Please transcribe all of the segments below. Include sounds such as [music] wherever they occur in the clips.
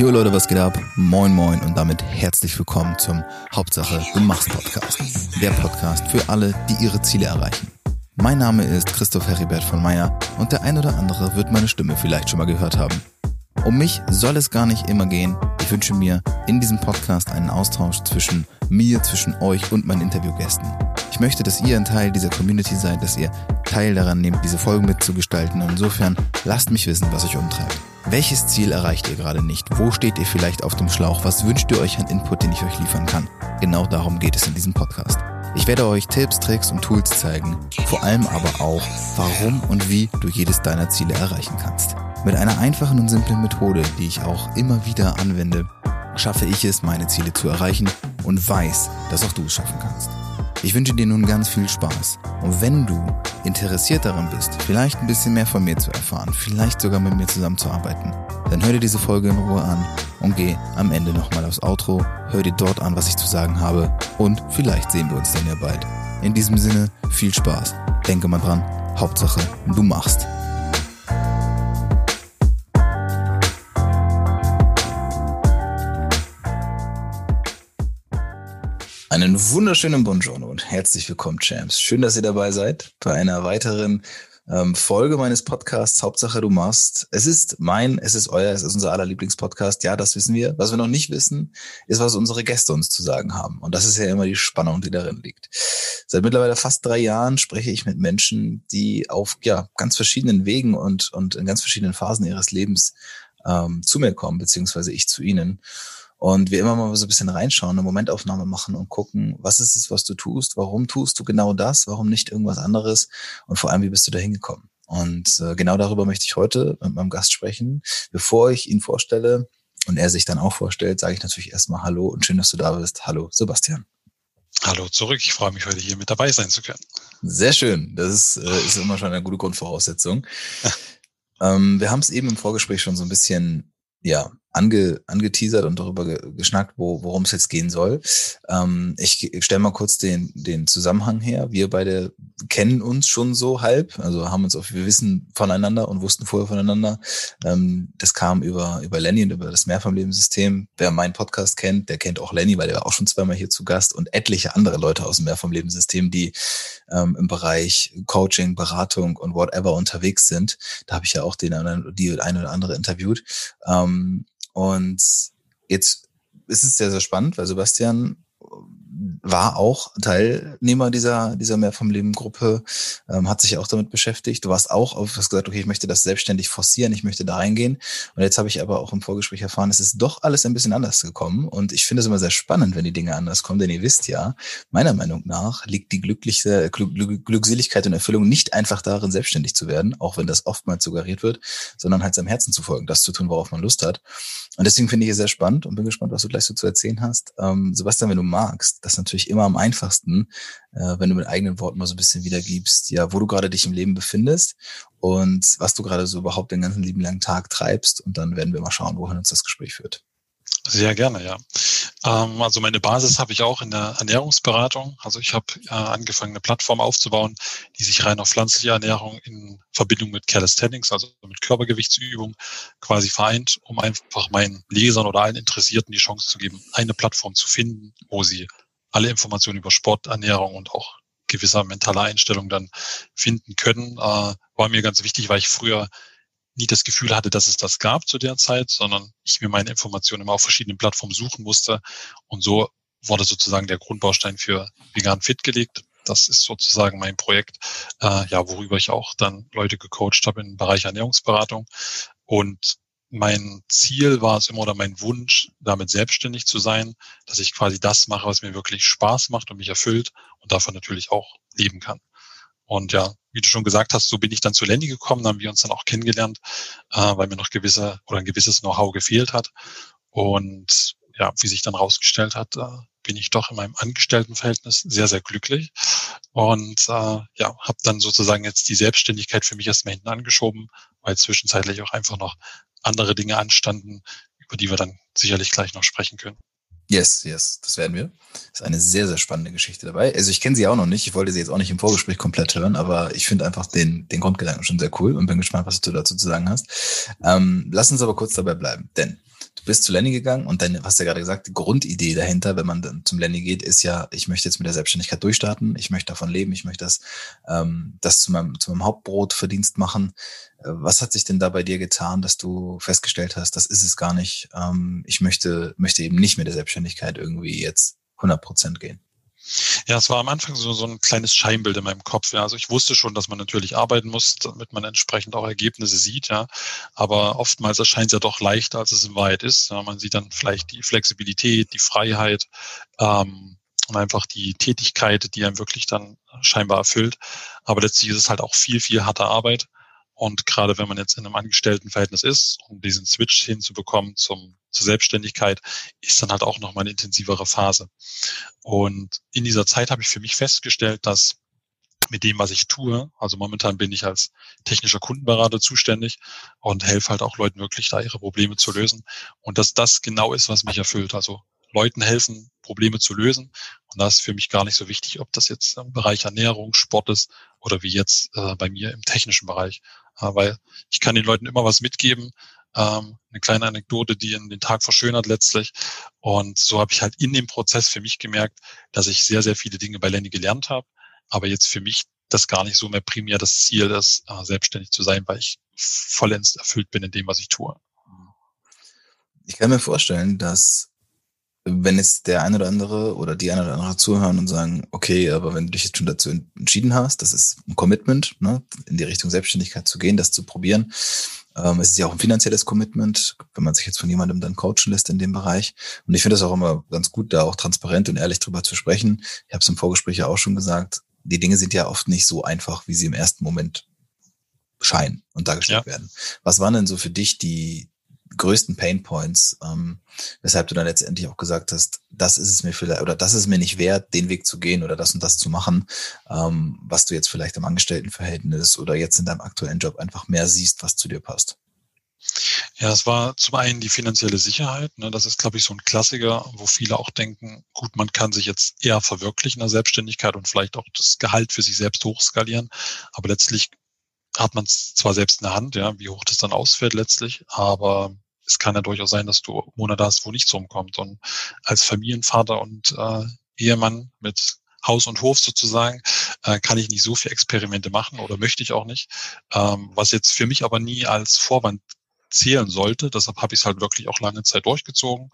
Jo Leute, was geht ab? Moin moin und damit herzlich willkommen zum Hauptsache du machst Podcast. Der Podcast für alle, die ihre Ziele erreichen. Mein Name ist Christoph Heribert von Meyer und der ein oder andere wird meine Stimme vielleicht schon mal gehört haben. Um mich soll es gar nicht immer gehen. Ich wünsche mir in diesem Podcast einen Austausch zwischen mir, zwischen euch und meinen Interviewgästen. Ich möchte, dass ihr ein Teil dieser Community seid, dass ihr Teil daran nehmt, diese Folgen mitzugestalten. Und insofern lasst mich wissen, was euch umtreibt. Welches Ziel erreicht ihr gerade nicht? Wo steht ihr vielleicht auf dem Schlauch? Was wünscht ihr euch an Input, den ich euch liefern kann? Genau darum geht es in diesem Podcast. Ich werde euch Tipps, Tricks und Tools zeigen, vor allem aber auch, warum und wie du jedes deiner Ziele erreichen kannst. Mit einer einfachen und simplen Methode, die ich auch immer wieder anwende, schaffe ich es, meine Ziele zu erreichen und weiß, dass auch du es schaffen kannst. Ich wünsche dir nun ganz viel Spaß. Und wenn du interessiert daran bist, vielleicht ein bisschen mehr von mir zu erfahren, vielleicht sogar mit mir zusammenzuarbeiten, dann hör dir diese Folge in Ruhe an und geh am Ende nochmal aufs Outro, hör dir dort an, was ich zu sagen habe und vielleicht sehen wir uns dann ja bald. In diesem Sinne, viel Spaß. Denke mal dran, Hauptsache, du machst. Einen wunderschönen Buongiorno und herzlich willkommen, Champs. Schön, dass ihr dabei seid bei einer weiteren ähm, Folge meines Podcasts Hauptsache du machst. Es ist mein, es ist euer, es ist unser aller Lieblingspodcast. Ja, das wissen wir. Was wir noch nicht wissen, ist, was unsere Gäste uns zu sagen haben. Und das ist ja immer die Spannung, die darin liegt. Seit mittlerweile fast drei Jahren spreche ich mit Menschen, die auf ja, ganz verschiedenen Wegen und, und in ganz verschiedenen Phasen ihres Lebens ähm, zu mir kommen, beziehungsweise ich zu ihnen. Und wir immer mal so ein bisschen reinschauen, eine Momentaufnahme machen und gucken, was ist es, was du tust, warum tust du genau das, warum nicht irgendwas anderes und vor allem, wie bist du da hingekommen. Und äh, genau darüber möchte ich heute mit meinem Gast sprechen. Bevor ich ihn vorstelle und er sich dann auch vorstellt, sage ich natürlich erstmal Hallo und schön, dass du da bist. Hallo, Sebastian. Hallo zurück. Ich freue mich, heute hier mit dabei sein zu können. Sehr schön. Das ist, äh, ist immer schon eine gute Grundvoraussetzung. [laughs] ähm, wir haben es eben im Vorgespräch schon so ein bisschen ja, ange, angeteasert und darüber ge, geschnackt, wo, worum es jetzt gehen soll. Ähm, ich stelle mal kurz den, den Zusammenhang her. Wir beide kennen uns schon so halb, also haben uns auf, wir wissen voneinander und wussten vorher voneinander. Ähm, das kam über, über Lenny und über das Mehrfamiliensystem. Wer meinen Podcast kennt, der kennt auch Lenny, weil der war auch schon zweimal hier zu Gast und etliche andere Leute aus dem Mehrfamiliensystem, die ähm, im Bereich Coaching, Beratung und whatever unterwegs sind. Da habe ich ja auch den, die eine oder andere interviewt. Ähm, und jetzt ist es sehr, sehr spannend, weil Sebastian war auch Teilnehmer dieser, dieser Mehr vom Leben Gruppe, ähm, hat sich auch damit beschäftigt. Du warst auch auf, hast gesagt, okay, ich möchte das selbstständig forcieren, ich möchte da reingehen. Und jetzt habe ich aber auch im Vorgespräch erfahren, es ist doch alles ein bisschen anders gekommen. Und ich finde es immer sehr spannend, wenn die Dinge anders kommen, denn ihr wisst ja, meiner Meinung nach liegt die glückliche Glück, Glückseligkeit und Erfüllung nicht einfach darin, selbstständig zu werden, auch wenn das oftmals suggeriert wird, sondern halt seinem Herzen zu folgen, das zu tun, worauf man Lust hat. Und deswegen finde ich es sehr spannend und bin gespannt, was du gleich so zu erzählen hast. Ähm, Sebastian, wenn du magst, das natürlich immer am einfachsten, äh, wenn du mit eigenen Worten mal so ein bisschen wiedergibst, ja, wo du gerade dich im Leben befindest und was du gerade so überhaupt den ganzen lieben langen Tag treibst. Und dann werden wir mal schauen, wohin uns das Gespräch führt. Sehr gerne, ja. Ähm, also meine Basis habe ich auch in der Ernährungsberatung. Also ich habe äh, angefangen, eine Plattform aufzubauen, die sich rein auf pflanzliche Ernährung in Verbindung mit Calisthenics, also mit Körpergewichtsübung, quasi vereint, um einfach meinen Lesern oder allen Interessierten die Chance zu geben, eine Plattform zu finden, wo sie alle Informationen über Sport, Ernährung und auch gewisser mentaler Einstellung dann finden können. Äh, war mir ganz wichtig, weil ich früher nie das Gefühl hatte, dass es das gab zu der Zeit, sondern ich mir meine Informationen immer auf verschiedenen Plattformen suchen musste. Und so wurde sozusagen der Grundbaustein für Vegan Fit gelegt. Das ist sozusagen mein Projekt, äh, ja, worüber ich auch dann Leute gecoacht habe im Bereich Ernährungsberatung. Und mein Ziel war es immer oder mein Wunsch, damit selbstständig zu sein, dass ich quasi das mache, was mir wirklich Spaß macht und mich erfüllt und davon natürlich auch leben kann. Und ja, wie du schon gesagt hast, so bin ich dann zu Lenny gekommen, haben wir uns dann auch kennengelernt, äh, weil mir noch gewisse oder ein gewisses Know-how gefehlt hat. Und ja, wie sich dann rausgestellt hat, äh, bin ich doch in meinem Angestelltenverhältnis sehr, sehr glücklich. Und äh, ja, habe dann sozusagen jetzt die Selbstständigkeit für mich erstmal hinten angeschoben, weil zwischenzeitlich auch einfach noch andere Dinge anstanden, über die wir dann sicherlich gleich noch sprechen können. Yes, yes, das werden wir. Ist eine sehr, sehr spannende Geschichte dabei. Also ich kenne sie auch noch nicht. Ich wollte sie jetzt auch nicht im Vorgespräch komplett hören, aber ich finde einfach den, den Grundgedanken schon sehr cool und bin gespannt, was du dazu zu sagen hast. Ähm, lass uns aber kurz dabei bleiben, denn du bist zu Lenny gegangen und dann hast du ja gerade gesagt, die Grundidee dahinter, wenn man dann zum Lenny geht, ist ja, ich möchte jetzt mit der Selbstständigkeit durchstarten, ich möchte davon leben, ich möchte das, ähm, das zu meinem, zu meinem Hauptbrotverdienst machen. Äh, was hat sich denn da bei dir getan, dass du festgestellt hast, das ist es gar nicht, ähm, ich möchte, möchte eben nicht mit der Selbstständigkeit irgendwie jetzt 100 Prozent gehen? Ja, es war am Anfang so, so ein kleines Scheinbild in meinem Kopf. Ja. Also ich wusste schon, dass man natürlich arbeiten muss, damit man entsprechend auch Ergebnisse sieht. Ja. Aber oftmals erscheint es ja doch leichter, als es in Wahrheit ist. Ja. Man sieht dann vielleicht die Flexibilität, die Freiheit ähm, und einfach die Tätigkeit, die einem wirklich dann scheinbar erfüllt. Aber letztlich ist es halt auch viel, viel harte Arbeit. Und gerade wenn man jetzt in einem Angestelltenverhältnis ist, um diesen Switch hinzubekommen zum, zur Selbstständigkeit, ist dann halt auch nochmal eine intensivere Phase. Und in dieser Zeit habe ich für mich festgestellt, dass mit dem, was ich tue, also momentan bin ich als technischer Kundenberater zuständig und helfe halt auch Leuten wirklich da ihre Probleme zu lösen. Und dass das genau ist, was mich erfüllt. Also Leuten helfen, Probleme zu lösen. Und da ist für mich gar nicht so wichtig, ob das jetzt im Bereich Ernährung, Sport ist oder wie jetzt äh, bei mir im technischen Bereich weil ich kann den Leuten immer was mitgeben, ähm, eine kleine Anekdote, die den Tag verschönert letztlich. Und so habe ich halt in dem Prozess für mich gemerkt, dass ich sehr, sehr viele Dinge bei Lenny gelernt habe, aber jetzt für mich das gar nicht so mehr primär das Ziel ist, äh, selbstständig zu sein, weil ich vollends erfüllt bin in dem, was ich tue. Ich kann mir vorstellen, dass wenn jetzt der eine oder andere oder die eine oder andere zuhören und sagen, okay, aber wenn du dich jetzt schon dazu entschieden hast, das ist ein Commitment, ne, in die Richtung Selbstständigkeit zu gehen, das zu probieren. Ähm, es ist ja auch ein finanzielles Commitment, wenn man sich jetzt von jemandem dann coachen lässt in dem Bereich. Und ich finde es auch immer ganz gut, da auch transparent und ehrlich drüber zu sprechen. Ich habe es im Vorgespräch ja auch schon gesagt, die Dinge sind ja oft nicht so einfach, wie sie im ersten Moment scheinen und dargestellt ja. werden. Was waren denn so für dich die, größten Pain Points, ähm, weshalb du dann letztendlich auch gesagt hast, das ist es mir vielleicht oder das ist mir nicht wert, den Weg zu gehen oder das und das zu machen, ähm, was du jetzt vielleicht im Angestelltenverhältnis oder jetzt in deinem aktuellen Job einfach mehr siehst, was zu dir passt. Ja, es war zum einen die finanzielle Sicherheit. Ne, das ist, glaube ich, so ein Klassiker, wo viele auch denken, gut, man kann sich jetzt eher verwirklichen in der Selbstständigkeit und vielleicht auch das Gehalt für sich selbst hochskalieren. Aber letztlich hat man es zwar selbst in der Hand, ja, wie hoch das dann ausfällt letztlich, aber es kann ja durchaus sein, dass du Monate hast, wo nichts rumkommt. Und als Familienvater und äh, Ehemann mit Haus und Hof sozusagen, äh, kann ich nicht so viel Experimente machen oder möchte ich auch nicht. Ähm, was jetzt für mich aber nie als Vorwand zählen sollte. Deshalb habe ich es halt wirklich auch lange Zeit durchgezogen,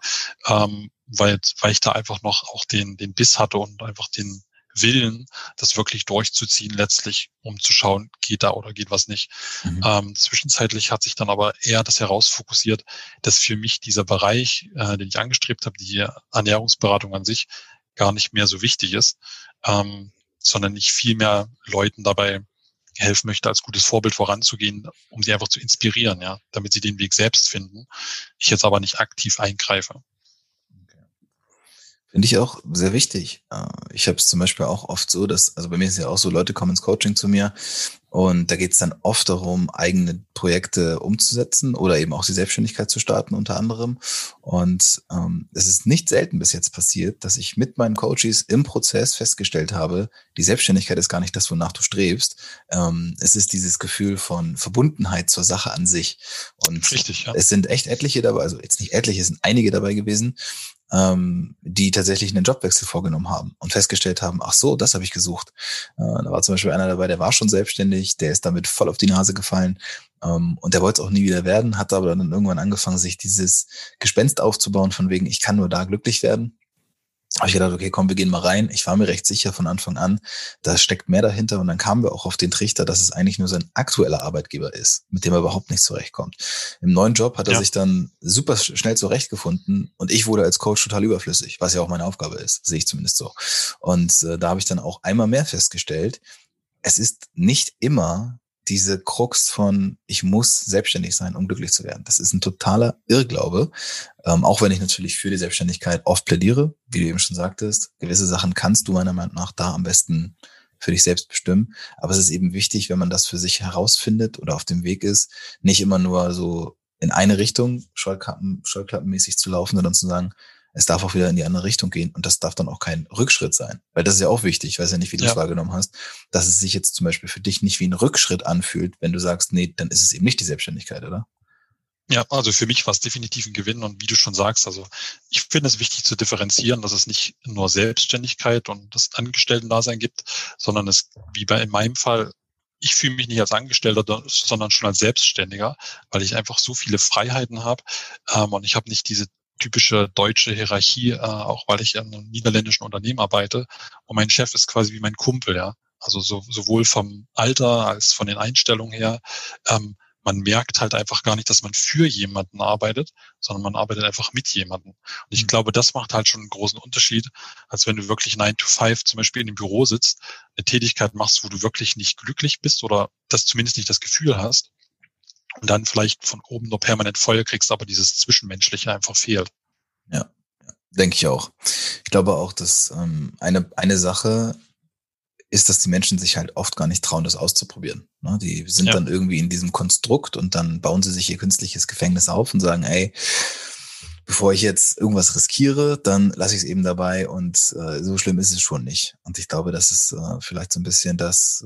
ähm, weil, weil ich da einfach noch auch den, den Biss hatte und einfach den, Willen, das wirklich durchzuziehen, letztlich, um zu schauen, geht da oder geht was nicht. Mhm. Ähm, zwischenzeitlich hat sich dann aber eher das herausfokussiert, dass für mich dieser Bereich, äh, den ich angestrebt habe, die Ernährungsberatung an sich, gar nicht mehr so wichtig ist, ähm, sondern ich viel mehr Leuten dabei helfen möchte, als gutes Vorbild voranzugehen, um sie einfach zu inspirieren, ja, damit sie den Weg selbst finden. Ich jetzt aber nicht aktiv eingreife. Finde ich auch sehr wichtig. Äh, ich habe es zum Beispiel auch oft so, dass, also bei mir ist ja auch so, Leute kommen ins Coaching zu mir und da geht es dann oft darum, eigene Projekte umzusetzen oder eben auch die Selbstständigkeit zu starten unter anderem. Und ähm, es ist nicht selten bis jetzt passiert, dass ich mit meinen Coaches im Prozess festgestellt habe, die Selbstständigkeit ist gar nicht das, wonach du strebst. Ähm, es ist dieses Gefühl von Verbundenheit zur Sache an sich. Und Richtig, ja. es sind echt etliche dabei, also jetzt nicht etliche, es sind einige dabei gewesen, ähm, die tatsächlich einen Jobwechsel vorgenommen haben und festgestellt haben, ach so, das habe ich gesucht. Äh, da war zum Beispiel einer dabei, der war schon selbstständig, der ist damit voll auf die Nase gefallen ähm, und der wollte es auch nie wieder werden, hat aber dann irgendwann angefangen, sich dieses Gespenst aufzubauen von wegen, ich kann nur da glücklich werden habe ich gedacht, okay, komm, wir gehen mal rein. Ich war mir recht sicher von Anfang an, da steckt mehr dahinter. Und dann kamen wir auch auf den Trichter, dass es eigentlich nur sein aktueller Arbeitgeber ist, mit dem er überhaupt nicht zurechtkommt. Im neuen Job hat er ja. sich dann super schnell zurechtgefunden und ich wurde als Coach total überflüssig, was ja auch meine Aufgabe ist, sehe ich zumindest so. Und äh, da habe ich dann auch einmal mehr festgestellt, es ist nicht immer diese Krux von, ich muss selbstständig sein, um glücklich zu werden. Das ist ein totaler Irrglaube. Ähm, auch wenn ich natürlich für die Selbstständigkeit oft plädiere, wie du eben schon sagtest, gewisse Sachen kannst du meiner Meinung nach da am besten für dich selbst bestimmen. Aber es ist eben wichtig, wenn man das für sich herausfindet oder auf dem Weg ist, nicht immer nur so in eine Richtung Scheuklappen, Scheuklappenmäßig zu laufen, sondern zu sagen, es darf auch wieder in die andere Richtung gehen und das darf dann auch kein Rückschritt sein. Weil das ist ja auch wichtig, ich weiß ja nicht, wie du es wahrgenommen hast, dass es sich jetzt zum Beispiel für dich nicht wie ein Rückschritt anfühlt, wenn du sagst, nee, dann ist es eben nicht die Selbstständigkeit, oder? Ja, also für mich war es definitiv ein Gewinn und wie du schon sagst, also ich finde es wichtig zu differenzieren, dass es nicht nur Selbstständigkeit und das Angestellten-Dasein gibt, sondern es, wie bei in meinem Fall, ich fühle mich nicht als Angestellter, sondern schon als Selbstständiger, weil ich einfach so viele Freiheiten habe ähm, und ich habe nicht diese typische deutsche Hierarchie, äh, auch weil ich in einem niederländischen Unternehmen arbeite und mein Chef ist quasi wie mein Kumpel, ja. Also so, sowohl vom Alter als von den Einstellungen her. Ähm, man merkt halt einfach gar nicht, dass man für jemanden arbeitet, sondern man arbeitet einfach mit jemandem. Und ich mhm. glaube, das macht halt schon einen großen Unterschied, als wenn du wirklich 9 to 5 zum Beispiel in dem Büro sitzt, eine Tätigkeit machst, wo du wirklich nicht glücklich bist oder das zumindest nicht das Gefühl hast und dann vielleicht von oben nur permanent Feuer kriegst, aber dieses Zwischenmenschliche einfach fehlt. Ja, denke ich auch. Ich glaube auch, dass ähm, eine, eine Sache ist, dass die Menschen sich halt oft gar nicht trauen, das auszuprobieren. Ne? Die sind ja. dann irgendwie in diesem Konstrukt und dann bauen sie sich ihr künstliches Gefängnis auf und sagen, ey, bevor ich jetzt irgendwas riskiere, dann lasse ich es eben dabei und äh, so schlimm ist es schon nicht. Und ich glaube, das ist äh, vielleicht so ein bisschen das,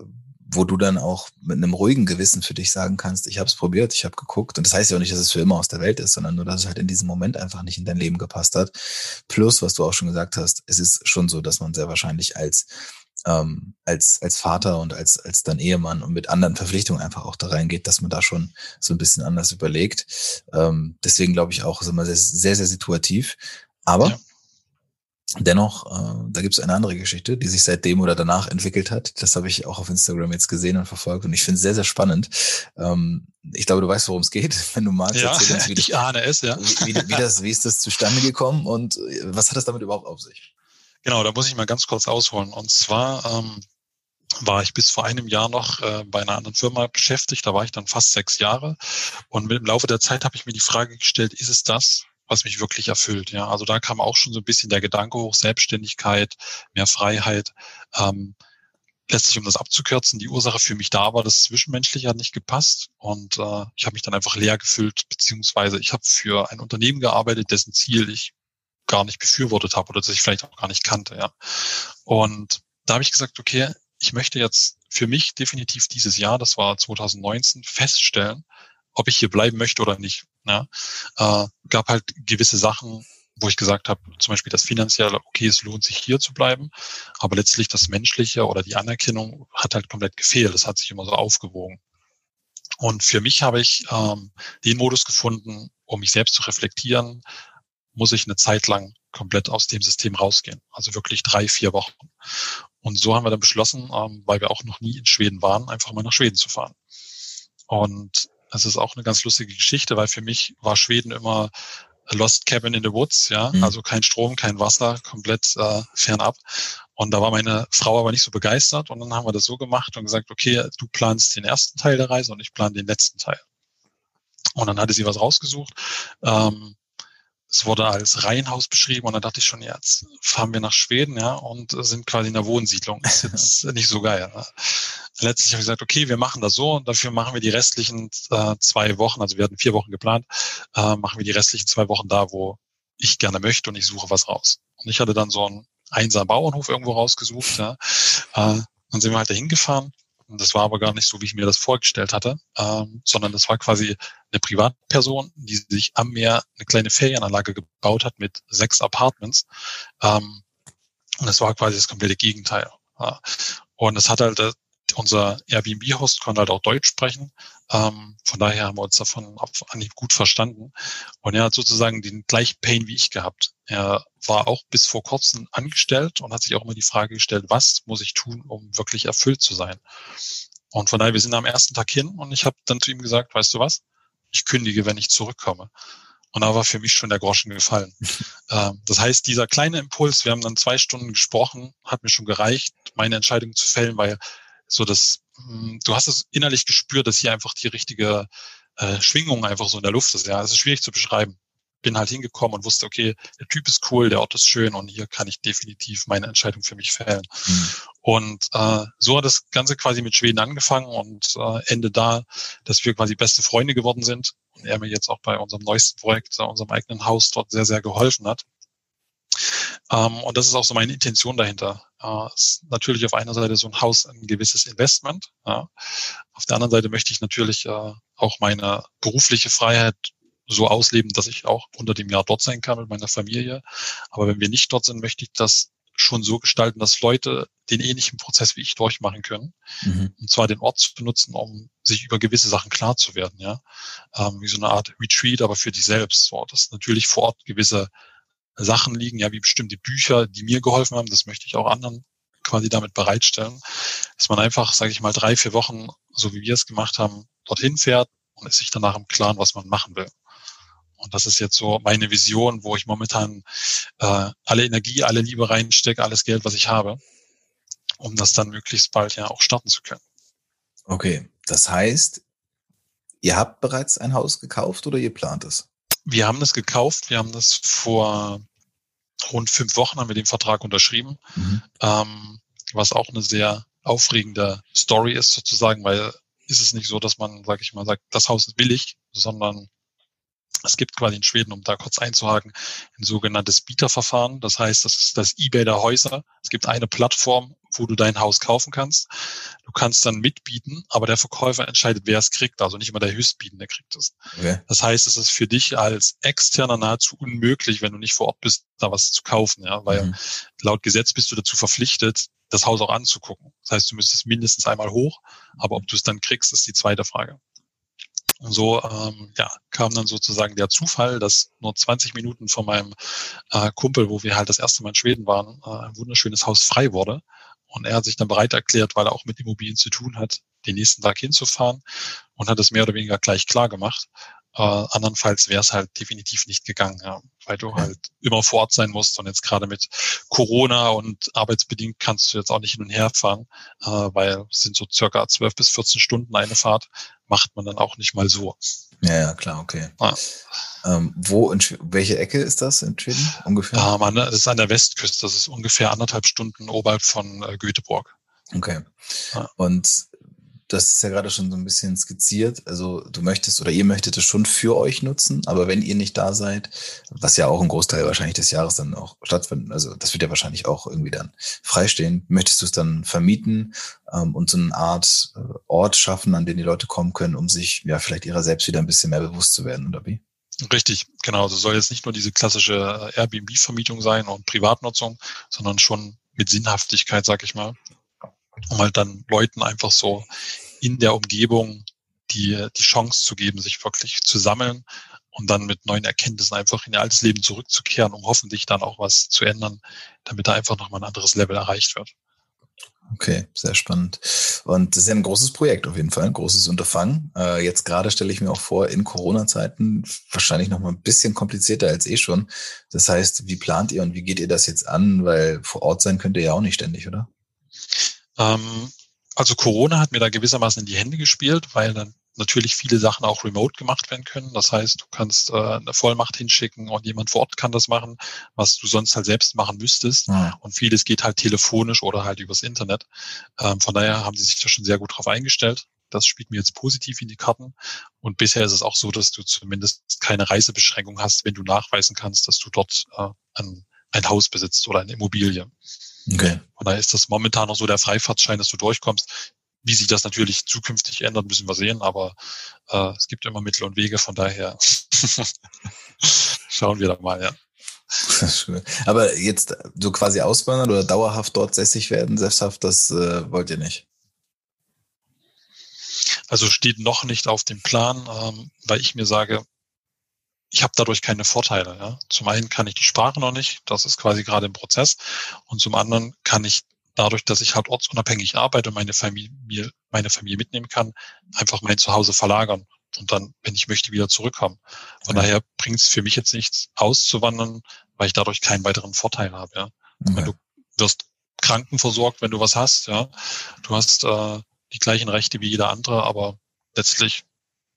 wo du dann auch mit einem ruhigen Gewissen für dich sagen kannst, ich habe es probiert, ich habe geguckt. Und das heißt ja auch nicht, dass es für immer aus der Welt ist, sondern nur, dass es halt in diesem Moment einfach nicht in dein Leben gepasst hat. Plus, was du auch schon gesagt hast, es ist schon so, dass man sehr wahrscheinlich als ähm, als, als Vater und als, als dann Ehemann und mit anderen Verpflichtungen einfach auch da reingeht, dass man da schon so ein bisschen anders überlegt. Ähm, deswegen glaube ich auch, ist immer sehr, sehr, sehr situativ. Aber ja. Dennoch, äh, da gibt es eine andere Geschichte, die sich seitdem oder danach entwickelt hat. Das habe ich auch auf Instagram jetzt gesehen und verfolgt und ich finde es sehr, sehr spannend. Ähm, ich glaube, du weißt, worum es geht. [laughs] Wenn du magst, ja, erzähl uns, wie, [laughs] ich ahne es, ja. Wie, wie, wie, das, wie ist das zustande gekommen und äh, was hat das damit überhaupt auf sich? Genau, da muss ich mal ganz kurz ausholen. Und zwar ähm, war ich bis vor einem Jahr noch äh, bei einer anderen Firma beschäftigt. Da war ich dann fast sechs Jahre. Und mit, im Laufe der Zeit habe ich mir die Frage gestellt, ist es das, was mich wirklich erfüllt? Ja, also da kam auch schon so ein bisschen der Gedanke hoch, Selbstständigkeit, mehr Freiheit. Ähm, letztlich, um das abzukürzen, die Ursache für mich da war, das Zwischenmenschliche hat nicht gepasst und äh, ich habe mich dann einfach leer gefüllt, beziehungsweise ich habe für ein Unternehmen gearbeitet, dessen Ziel ich gar nicht befürwortet habe oder das ich vielleicht auch gar nicht kannte, ja. Und da habe ich gesagt, okay, ich möchte jetzt für mich definitiv dieses Jahr, das war 2019, feststellen, ob ich hier bleiben möchte oder nicht. Ja. Äh, gab halt gewisse Sachen, wo ich gesagt habe, zum Beispiel das Finanzielle, okay, es lohnt sich hier zu bleiben, aber letztlich das Menschliche oder die Anerkennung hat halt komplett gefehlt. Das hat sich immer so aufgewogen. Und für mich habe ich ähm, den Modus gefunden, um mich selbst zu reflektieren, muss ich eine Zeit lang komplett aus dem System rausgehen. Also wirklich drei, vier Wochen. Und so haben wir dann beschlossen, ähm, weil wir auch noch nie in Schweden waren, einfach mal nach Schweden zu fahren. Und es ist auch eine ganz lustige Geschichte, weil für mich war Schweden immer Lost Cabin in the Woods, ja, mhm. also kein Strom, kein Wasser, komplett äh, fernab. Und da war meine Frau aber nicht so begeistert und dann haben wir das so gemacht und gesagt, okay, du planst den ersten Teil der Reise und ich plane den letzten Teil. Und dann hatte sie was rausgesucht. Ähm, es wurde als Reihenhaus beschrieben und dann dachte ich schon, ja, jetzt fahren wir nach Schweden, ja, und sind quasi in der Wohnsiedlung. Das ist [laughs] jetzt nicht so geil. Ne? Letztlich habe ich gesagt, okay, wir machen das so und dafür machen wir die restlichen äh, zwei Wochen, also wir hatten vier Wochen geplant, äh, machen wir die restlichen zwei Wochen da, wo ich gerne möchte und ich suche was raus. Und ich hatte dann so einen einsamen Bauernhof irgendwo rausgesucht, ja. Äh, dann sind wir halt dahin gefahren das war aber gar nicht so, wie ich mir das vorgestellt hatte, ähm, sondern das war quasi eine Privatperson, die sich am Meer eine kleine Ferienanlage gebaut hat mit sechs Apartments. Ähm, und das war quasi das komplette Gegenteil. Ja. Und es hat halt äh, unser Airbnb-Host konnte halt auch Deutsch sprechen. Ähm, von daher haben wir uns davon auf Anhieb gut verstanden. Und er hat sozusagen den gleichen Pain wie ich gehabt. Er war auch bis vor kurzem angestellt und hat sich auch immer die Frage gestellt, was muss ich tun, um wirklich erfüllt zu sein? Und von daher, wir sind am ersten Tag hin und ich habe dann zu ihm gesagt, weißt du was? Ich kündige, wenn ich zurückkomme. Und da war für mich schon der Groschen gefallen. [laughs] Ähm, das heißt, dieser kleine Impuls, wir haben dann zwei Stunden gesprochen, hat mir schon gereicht, meine Entscheidung zu fällen, weil so das, hm, du hast es innerlich gespürt, dass hier einfach die richtige äh, Schwingung einfach so in der Luft ist. Ja, es ist schwierig zu beschreiben. Bin halt hingekommen und wusste, okay, der Typ ist cool, der Ort ist schön und hier kann ich definitiv meine Entscheidung für mich fällen. Mhm. Und äh, so hat das Ganze quasi mit Schweden angefangen und äh, Ende da, dass wir quasi beste Freunde geworden sind und er mir jetzt auch bei unserem neuesten Projekt, unserem eigenen Haus dort sehr, sehr geholfen hat. Ähm, und das ist auch so meine Intention dahinter. Ist natürlich auf einer Seite so ein Haus ein gewisses Investment. Auf der anderen Seite möchte ich natürlich äh, auch meine berufliche Freiheit so ausleben, dass ich auch unter dem Jahr dort sein kann mit meiner Familie. Aber wenn wir nicht dort sind, möchte ich das schon so gestalten, dass Leute den ähnlichen Prozess wie ich durchmachen können. Mhm. Und zwar den Ort zu benutzen, um sich über gewisse Sachen klar zu werden, ja. Ähm, wie so eine Art Retreat, aber für dich selbst. So, dass natürlich vor Ort gewisse Sachen liegen, ja, wie bestimmte Bücher, die mir geholfen haben, das möchte ich auch anderen quasi damit bereitstellen, dass man einfach, sage ich mal, drei, vier Wochen, so wie wir es gemacht haben, dorthin fährt und ist sich danach im Klaren, was man machen will. Und das ist jetzt so meine Vision, wo ich momentan äh, alle Energie, alle Liebe reinstecke, alles Geld, was ich habe, um das dann möglichst bald ja auch starten zu können. Okay, das heißt, ihr habt bereits ein Haus gekauft oder ihr plant es? Wir haben das gekauft. Wir haben das vor rund fünf Wochen haben wir den Vertrag unterschrieben, mhm. ähm, was auch eine sehr aufregende Story ist sozusagen, weil ist es nicht so, dass man, sage ich mal, sagt, das Haus ist billig, sondern es gibt quasi in Schweden, um da kurz einzuhaken, ein sogenanntes Bieterverfahren. Das heißt, das ist das eBay der Häuser. Es gibt eine Plattform, wo du dein Haus kaufen kannst. Du kannst dann mitbieten, aber der Verkäufer entscheidet, wer es kriegt. Also nicht immer der Höchstbietende kriegt es. Okay. Das heißt, es ist für dich als Externer nahezu unmöglich, wenn du nicht vor Ort bist, da was zu kaufen, ja, weil mhm. laut Gesetz bist du dazu verpflichtet, das Haus auch anzugucken. Das heißt, du müsstest mindestens einmal hoch, aber ob du es dann kriegst, ist die zweite Frage. Und so ähm, ja, kam dann sozusagen der Zufall, dass nur 20 Minuten von meinem äh, Kumpel, wo wir halt das erste Mal in Schweden waren, äh, ein wunderschönes Haus frei wurde. Und er hat sich dann bereit erklärt, weil er auch mit Immobilien zu tun hat, den nächsten Tag hinzufahren und hat es mehr oder weniger gleich klar gemacht. Äh, andernfalls wäre es halt definitiv nicht gegangen, ja, weil du halt immer vor Ort sein musst und jetzt gerade mit Corona und arbeitsbedingt kannst du jetzt auch nicht hin und her fahren, äh, weil es sind so circa 12 bis 14 Stunden eine Fahrt, macht man dann auch nicht mal so. Ja, ja klar, okay. Ja. Ähm, wo, in welche Ecke ist das in Schweden ungefähr? Ähm, das ist an der Westküste, das ist ungefähr anderthalb Stunden oberhalb von äh, Göteborg. Okay. Ja. Und das ist ja gerade schon so ein bisschen skizziert. Also du möchtest oder ihr möchtet es schon für euch nutzen, aber wenn ihr nicht da seid, was ja auch ein Großteil wahrscheinlich des Jahres dann auch stattfindet, also das wird ja wahrscheinlich auch irgendwie dann freistehen, möchtest du es dann vermieten ähm, und so eine Art äh, Ort schaffen, an den die Leute kommen können, um sich ja vielleicht ihrer selbst wieder ein bisschen mehr bewusst zu werden, oder wie? Richtig, genau. Das soll jetzt nicht nur diese klassische Airbnb-Vermietung sein und Privatnutzung, sondern schon mit Sinnhaftigkeit, sag ich mal um halt dann Leuten einfach so in der Umgebung die, die Chance zu geben, sich wirklich zu sammeln und dann mit neuen Erkenntnissen einfach in ihr altes Leben zurückzukehren, um hoffentlich dann auch was zu ändern, damit da einfach nochmal ein anderes Level erreicht wird. Okay, sehr spannend. Und das ist ja ein großes Projekt auf jeden Fall, ein großes Unterfangen. Äh, jetzt gerade stelle ich mir auch vor, in Corona-Zeiten wahrscheinlich noch mal ein bisschen komplizierter als eh schon. Das heißt, wie plant ihr und wie geht ihr das jetzt an? Weil vor Ort sein könnt ihr ja auch nicht ständig, oder? Ähm, also Corona hat mir da gewissermaßen in die Hände gespielt, weil dann natürlich viele Sachen auch remote gemacht werden können. Das heißt, du kannst äh, eine Vollmacht hinschicken und jemand vor Ort kann das machen, was du sonst halt selbst machen müsstest. Ja. Und vieles geht halt telefonisch oder halt übers Internet. Ähm, von daher haben sie sich da schon sehr gut drauf eingestellt. Das spielt mir jetzt positiv in die Karten. Und bisher ist es auch so, dass du zumindest keine Reisebeschränkung hast, wenn du nachweisen kannst, dass du dort äh, ein, ein Haus besitzt oder eine Immobilie. Okay. Von daher ist das momentan noch so der Freifahrtschein, dass du durchkommst. Wie sich das natürlich zukünftig ändert, müssen wir sehen, aber äh, es gibt immer Mittel und Wege, von daher [laughs] schauen wir da mal, ja. Aber jetzt so quasi auswandern oder dauerhaft dort sässig werden, sesshaft, das äh, wollt ihr nicht? Also steht noch nicht auf dem Plan, ähm, weil ich mir sage, ich habe dadurch keine Vorteile. Ja. Zum einen kann ich die Sprache noch nicht, das ist quasi gerade im Prozess. Und zum anderen kann ich dadurch, dass ich halt ortsunabhängig arbeite und meine Familie, meine Familie mitnehmen kann, einfach mein Zuhause verlagern und dann, wenn ich möchte, wieder zurückkommen. Von okay. daher bringt es für mich jetzt nichts auszuwandern, weil ich dadurch keinen weiteren Vorteil habe. Ja. Okay. Du wirst krankenversorgt, wenn du was hast, ja. Du hast äh, die gleichen Rechte wie jeder andere, aber letztlich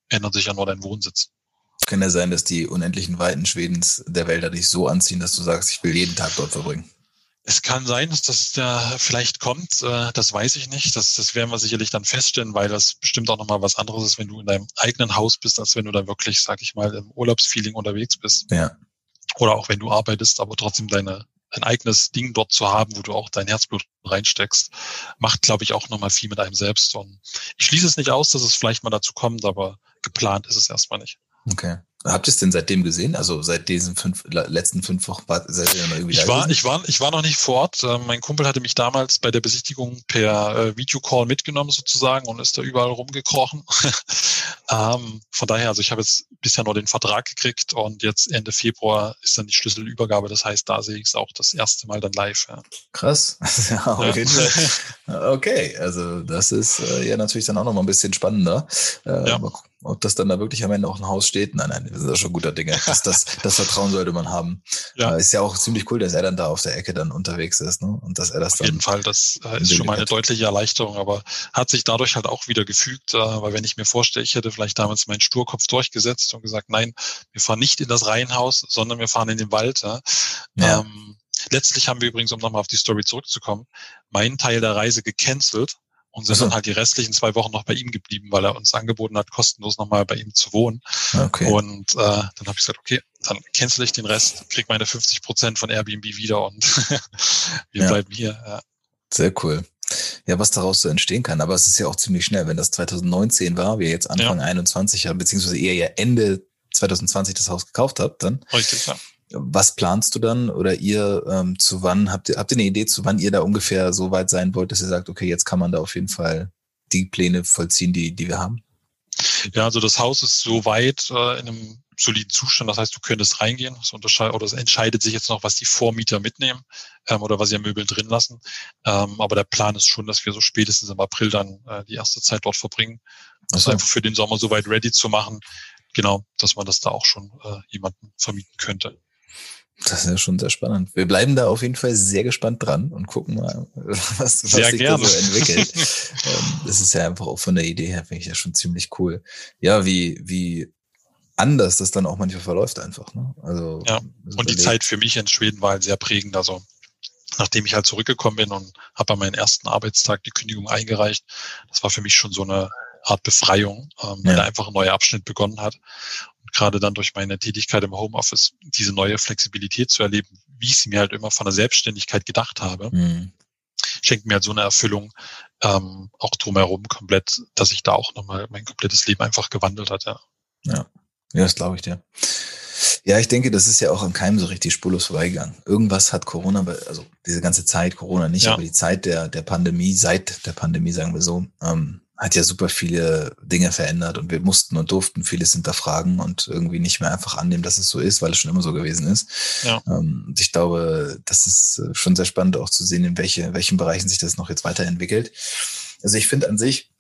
ändert sich ja nur dein Wohnsitz. Kann ja sein, dass die unendlichen Weiten Schwedens der Wälder dich so anziehen, dass du sagst, ich will jeden Tag dort verbringen. Es kann sein, dass das da vielleicht kommt. Äh, das weiß ich nicht. Das, das werden wir sicherlich dann feststellen, weil das bestimmt auch nochmal was anderes ist, wenn du in deinem eigenen Haus bist, als wenn du da wirklich, sag ich mal, im Urlaubsfeeling unterwegs bist. Ja. Oder auch wenn du arbeitest, aber trotzdem deine, ein eigenes Ding dort zu haben, wo du auch dein Herzblut reinsteckst, macht, glaube ich, auch nochmal viel mit einem selbst. Und ich schließe es nicht aus, dass es vielleicht mal dazu kommt, aber geplant ist es erstmal nicht. Okay. Habt ihr es denn seitdem gesehen? Also seit diesen fünf, letzten fünf Wochen seid ihr dann irgendwie ich war, gewesen? Ich war, ich war noch nicht vor Ort. Äh, mein Kumpel hatte mich damals bei der Besichtigung per äh, Videocall mitgenommen sozusagen und ist da überall rumgekrochen. [laughs] ähm, von daher, also ich habe jetzt bisher nur den Vertrag gekriegt und jetzt Ende Februar ist dann die Schlüsselübergabe. Das heißt, da sehe ich es auch das erste Mal dann live. Ja. Krass. [laughs] ja, ja. okay, also das ist äh, ja natürlich dann auch noch mal ein bisschen spannender. Äh, ja. Ob das dann da wirklich am Ende auch ein Haus steht? Nein, nein, wir sind da schon guter Dinge. Das, das, [laughs] das Vertrauen sollte man haben. Ja. Äh, ist ja auch ziemlich cool, dass er dann da auf der Ecke dann unterwegs ist, ne? Und dass er das auf dann. Auf jeden Fall, das äh, ist schon mal eine deutliche Erleichterung, aber hat sich dadurch halt auch wieder gefügt, äh, weil wenn ich mir vorstelle, ich hätte vielleicht damals meinen Sturkopf durchgesetzt und gesagt, nein, wir fahren nicht in das Reihenhaus, sondern wir fahren in den Wald. Ja. ja. Ähm, letztlich haben wir übrigens, um nochmal auf die Story zurückzukommen, meinen Teil der Reise gecancelt und sind also. dann halt die restlichen zwei Wochen noch bei ihm geblieben, weil er uns angeboten hat, kostenlos nochmal bei ihm zu wohnen. Okay. Und äh, dann habe ich gesagt, okay, dann cancel ich den Rest, krieg meine 50 Prozent von Airbnb wieder und [laughs] wir ja. bleiben hier. Ja. Sehr cool. Ja, was daraus so entstehen kann. Aber es ist ja auch ziemlich schnell, wenn das 2019 war, wir jetzt Anfang ja. 21 haben, beziehungsweise eher ja Ende 2020 das Haus gekauft habt, dann. Richtig, ja. Was planst du dann oder ihr ähm, zu wann? Habt ihr, habt ihr eine Idee, zu wann ihr da ungefähr so weit sein wollt, dass ihr sagt, okay, jetzt kann man da auf jeden Fall die Pläne vollziehen, die, die wir haben? Ja, also das Haus ist so weit äh, in einem soliden Zustand. Das heißt, du könntest reingehen. Es unterscheidet oder es entscheidet sich jetzt noch, was die Vormieter mitnehmen ähm, oder was sie an Möbeln drin lassen. Ähm, aber der Plan ist schon, dass wir so spätestens im April dann äh, die erste Zeit dort verbringen. Das also einfach für den Sommer so weit ready zu machen. Genau, dass man das da auch schon äh, jemanden vermieten könnte. Das ist ja schon sehr spannend. Wir bleiben da auf jeden Fall sehr gespannt dran und gucken mal, [laughs] was, was sich gerne. da so entwickelt. [laughs] Ähm, das ist ja einfach auch von der Idee her, finde ich ja schon ziemlich cool. Ja, wie, wie anders das dann auch manchmal verläuft einfach. Ne? Also, ja, und die Zeit für mich in Schweden war halt sehr prägend. Also nachdem ich halt zurückgekommen bin und habe an meinen ersten Arbeitstag die Kündigung eingereicht, das war für mich schon so eine Art Befreiung, ähm, weil ja. da einfach ein neuer Abschnitt begonnen hat gerade dann durch meine Tätigkeit im Homeoffice diese neue Flexibilität zu erleben, wie ich sie mir halt immer von der Selbstständigkeit gedacht habe, mhm. schenkt mir halt so eine Erfüllung ähm, auch drumherum komplett, dass ich da auch nochmal mein komplettes Leben einfach gewandelt hat. Ja, ja, ja das glaube ich dir. Ja, ich denke, das ist ja auch an keinem so richtig spurlos vorbeigegangen. Irgendwas hat Corona, also diese ganze Zeit, Corona nicht, ja. aber die Zeit der, der Pandemie, seit der Pandemie, sagen wir so, ähm, hat ja super viele Dinge verändert und wir mussten und durften vieles hinterfragen und irgendwie nicht mehr einfach annehmen, dass es so ist, weil es schon immer so gewesen ist. Ja. Ähm, und ich glaube, das ist äh, schon sehr spannend auch zu sehen, in welche, welchen Bereichen sich das noch jetzt weiterentwickelt. Also ich finde an sich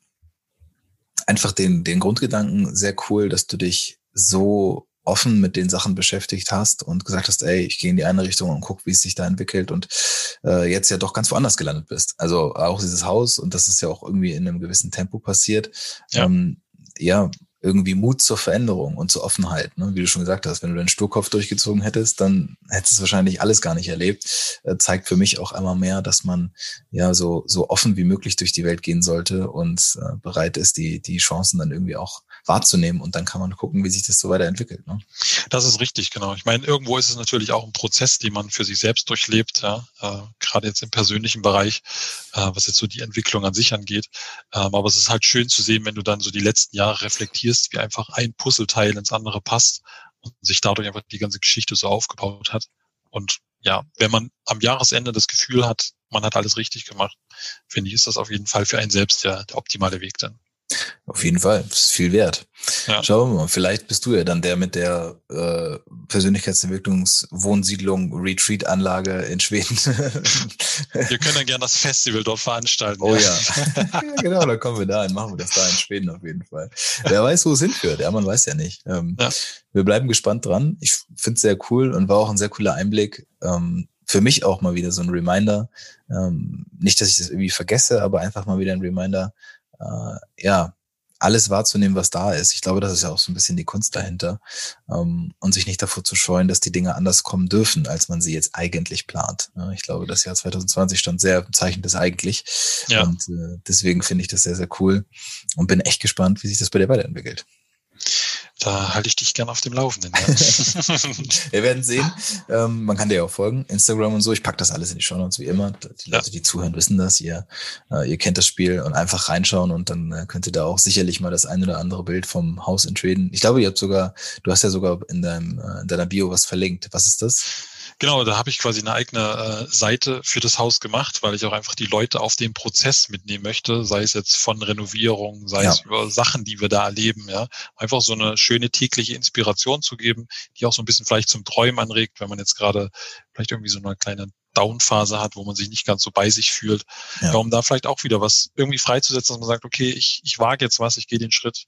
einfach den, den Grundgedanken sehr cool, dass du dich so offen mit den Sachen beschäftigt hast und gesagt hast, ey, ich gehe in die eine Richtung und guck, wie es sich da entwickelt und äh, jetzt ja doch ganz woanders gelandet bist. Also auch dieses Haus und das ist ja auch irgendwie in einem gewissen Tempo passiert. Ja, ähm, ja irgendwie Mut zur Veränderung und zur Offenheit. Ne? Wie du schon gesagt hast, wenn du deinen Sturkopf durchgezogen hättest, dann hättest du wahrscheinlich alles gar nicht erlebt. Äh, zeigt für mich auch einmal mehr, dass man ja so, so offen wie möglich durch die Welt gehen sollte und äh, bereit ist, die, die Chancen dann irgendwie auch wahrzunehmen. Und dann kann man gucken, wie sich das so weiterentwickelt. Ne? Das ist richtig, genau. Ich meine, irgendwo ist es natürlich auch ein Prozess, den man für sich selbst durchlebt, ja, äh, gerade jetzt im persönlichen Bereich, äh, was jetzt so die Entwicklung an sich angeht. Ähm, aber es ist halt schön zu sehen, wenn du dann so die letzten Jahre reflektierst, wie einfach ein Puzzleteil ins andere passt und sich dadurch einfach die ganze Geschichte so aufgebaut hat. Und ja, wenn man am Jahresende das Gefühl hat, man hat alles richtig gemacht, finde ich, ist das auf jeden Fall für einen selbst der, der optimale Weg dann. Auf jeden Fall, das ist viel wert. Ja. Schauen wir mal, vielleicht bist du ja dann der mit der äh, Persönlichkeitsentwicklungswohnsiedlung Retreat-Anlage in Schweden. [laughs] wir können dann gerne das Festival dort veranstalten. Oh ja. ja. genau, dann kommen wir da hin, machen wir das da in Schweden auf jeden Fall. Wer weiß, wo es hinführt, ja, man weiß ja nicht. Ähm, ja. Wir bleiben gespannt dran. Ich finde es sehr cool und war auch ein sehr cooler Einblick. Ähm, für mich auch mal wieder so ein Reminder. Ähm, nicht, dass ich das irgendwie vergesse, aber einfach mal wieder ein Reminder, äh, ja, alles wahrzunehmen, was da ist. Ich glaube, das ist ja auch so ein bisschen die Kunst dahinter. Ähm, und sich nicht davor zu scheuen, dass die Dinge anders kommen dürfen, als man sie jetzt eigentlich plant. Ja, ich glaube, das Jahr 2020 stand sehr im Zeichen des eigentlich. Ja. Und äh, deswegen finde ich das sehr, sehr cool und bin echt gespannt, wie sich das bei dir weiterentwickelt. Da halte ich dich gern auf dem Laufenden. Ja. [laughs] Wir werden sehen. Ähm, man kann dir ja auch folgen, Instagram und so. Ich packe das alles in die Show Notes wie immer. Die Leute, die zuhören, wissen das. Ihr, äh, ihr kennt das Spiel und einfach reinschauen und dann äh, könnt ihr da auch sicherlich mal das ein oder andere Bild vom Haus in Schweden. Ich glaube, ihr habt sogar, du hast ja sogar in, deinem, äh, in deiner Bio was verlinkt. Was ist das? Genau, da habe ich quasi eine eigene äh, Seite für das Haus gemacht, weil ich auch einfach die Leute auf den Prozess mitnehmen möchte, sei es jetzt von Renovierung, sei ja. es über Sachen, die wir da erleben, ja. Einfach so eine schöne tägliche Inspiration zu geben, die auch so ein bisschen vielleicht zum Träumen anregt, wenn man jetzt gerade vielleicht irgendwie so eine kleine Downphase hat, wo man sich nicht ganz so bei sich fühlt, ja. ja um da vielleicht auch wieder was irgendwie freizusetzen, dass man sagt, okay, ich, ich wage jetzt was, ich gehe den Schritt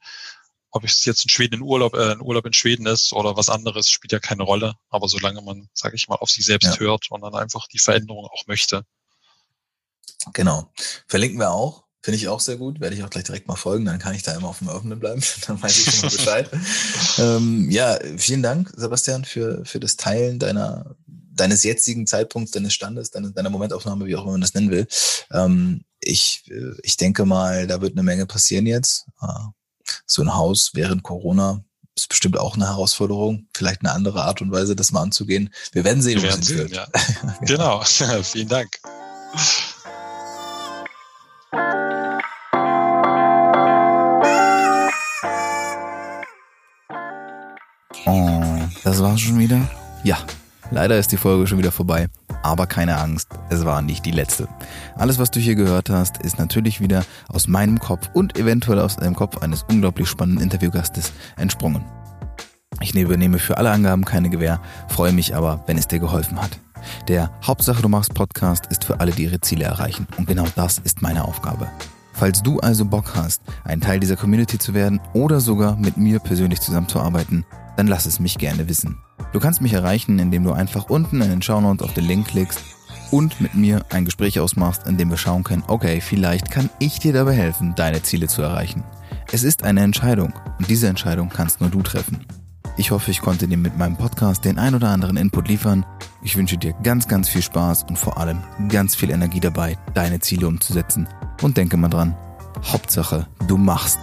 ob es jetzt in Schweden in Urlaub, äh, ein Urlaub in Schweden ist oder was anderes, spielt ja keine Rolle. Aber solange man, sage ich mal, auf sich selbst ja. hört und dann einfach die Veränderung auch möchte. Genau. Verlinken wir auch. Finde ich auch sehr gut. Werde ich auch gleich direkt mal folgen. Dann kann ich da immer auf dem Laufenden bleiben. [laughs] dann weiß ich schon mal Bescheid. [laughs] ähm, ja, vielen Dank, Sebastian, für, für das Teilen deiner, deines jetzigen Zeitpunkts, deines Standes, deiner, deiner Momentaufnahme, wie auch immer man das nennen will. Ähm, ich, äh, ich denke mal, da wird eine Menge passieren jetzt. So ein Haus während Corona ist bestimmt auch eine Herausforderung, vielleicht eine andere Art und Weise, das mal anzugehen. Wir werden sehen, wo es wird. Ja. [laughs] genau, [laughs] vielen Dank. Oh, das war's schon wieder? Ja, leider ist die Folge schon wieder vorbei. Aber keine Angst, es war nicht die letzte. Alles, was du hier gehört hast, ist natürlich wieder aus meinem Kopf und eventuell aus dem Kopf eines unglaublich spannenden Interviewgastes entsprungen. Ich übernehme für alle Angaben keine Gewähr, freue mich aber, wenn es dir geholfen hat. Der Hauptsache du machst Podcast ist für alle, die ihre Ziele erreichen. Und genau das ist meine Aufgabe. Falls du also Bock hast, ein Teil dieser Community zu werden oder sogar mit mir persönlich zusammenzuarbeiten, dann lass es mich gerne wissen. Du kannst mich erreichen, indem du einfach unten in den Shownotes auf den Link klickst und mit mir ein Gespräch ausmachst, in dem wir schauen können, okay, vielleicht kann ich dir dabei helfen, deine Ziele zu erreichen. Es ist eine Entscheidung und diese Entscheidung kannst nur du treffen. Ich hoffe, ich konnte dir mit meinem Podcast den ein oder anderen Input liefern. Ich wünsche dir ganz, ganz viel Spaß und vor allem ganz viel Energie dabei, deine Ziele umzusetzen. Und denke mal dran, Hauptsache, du machst.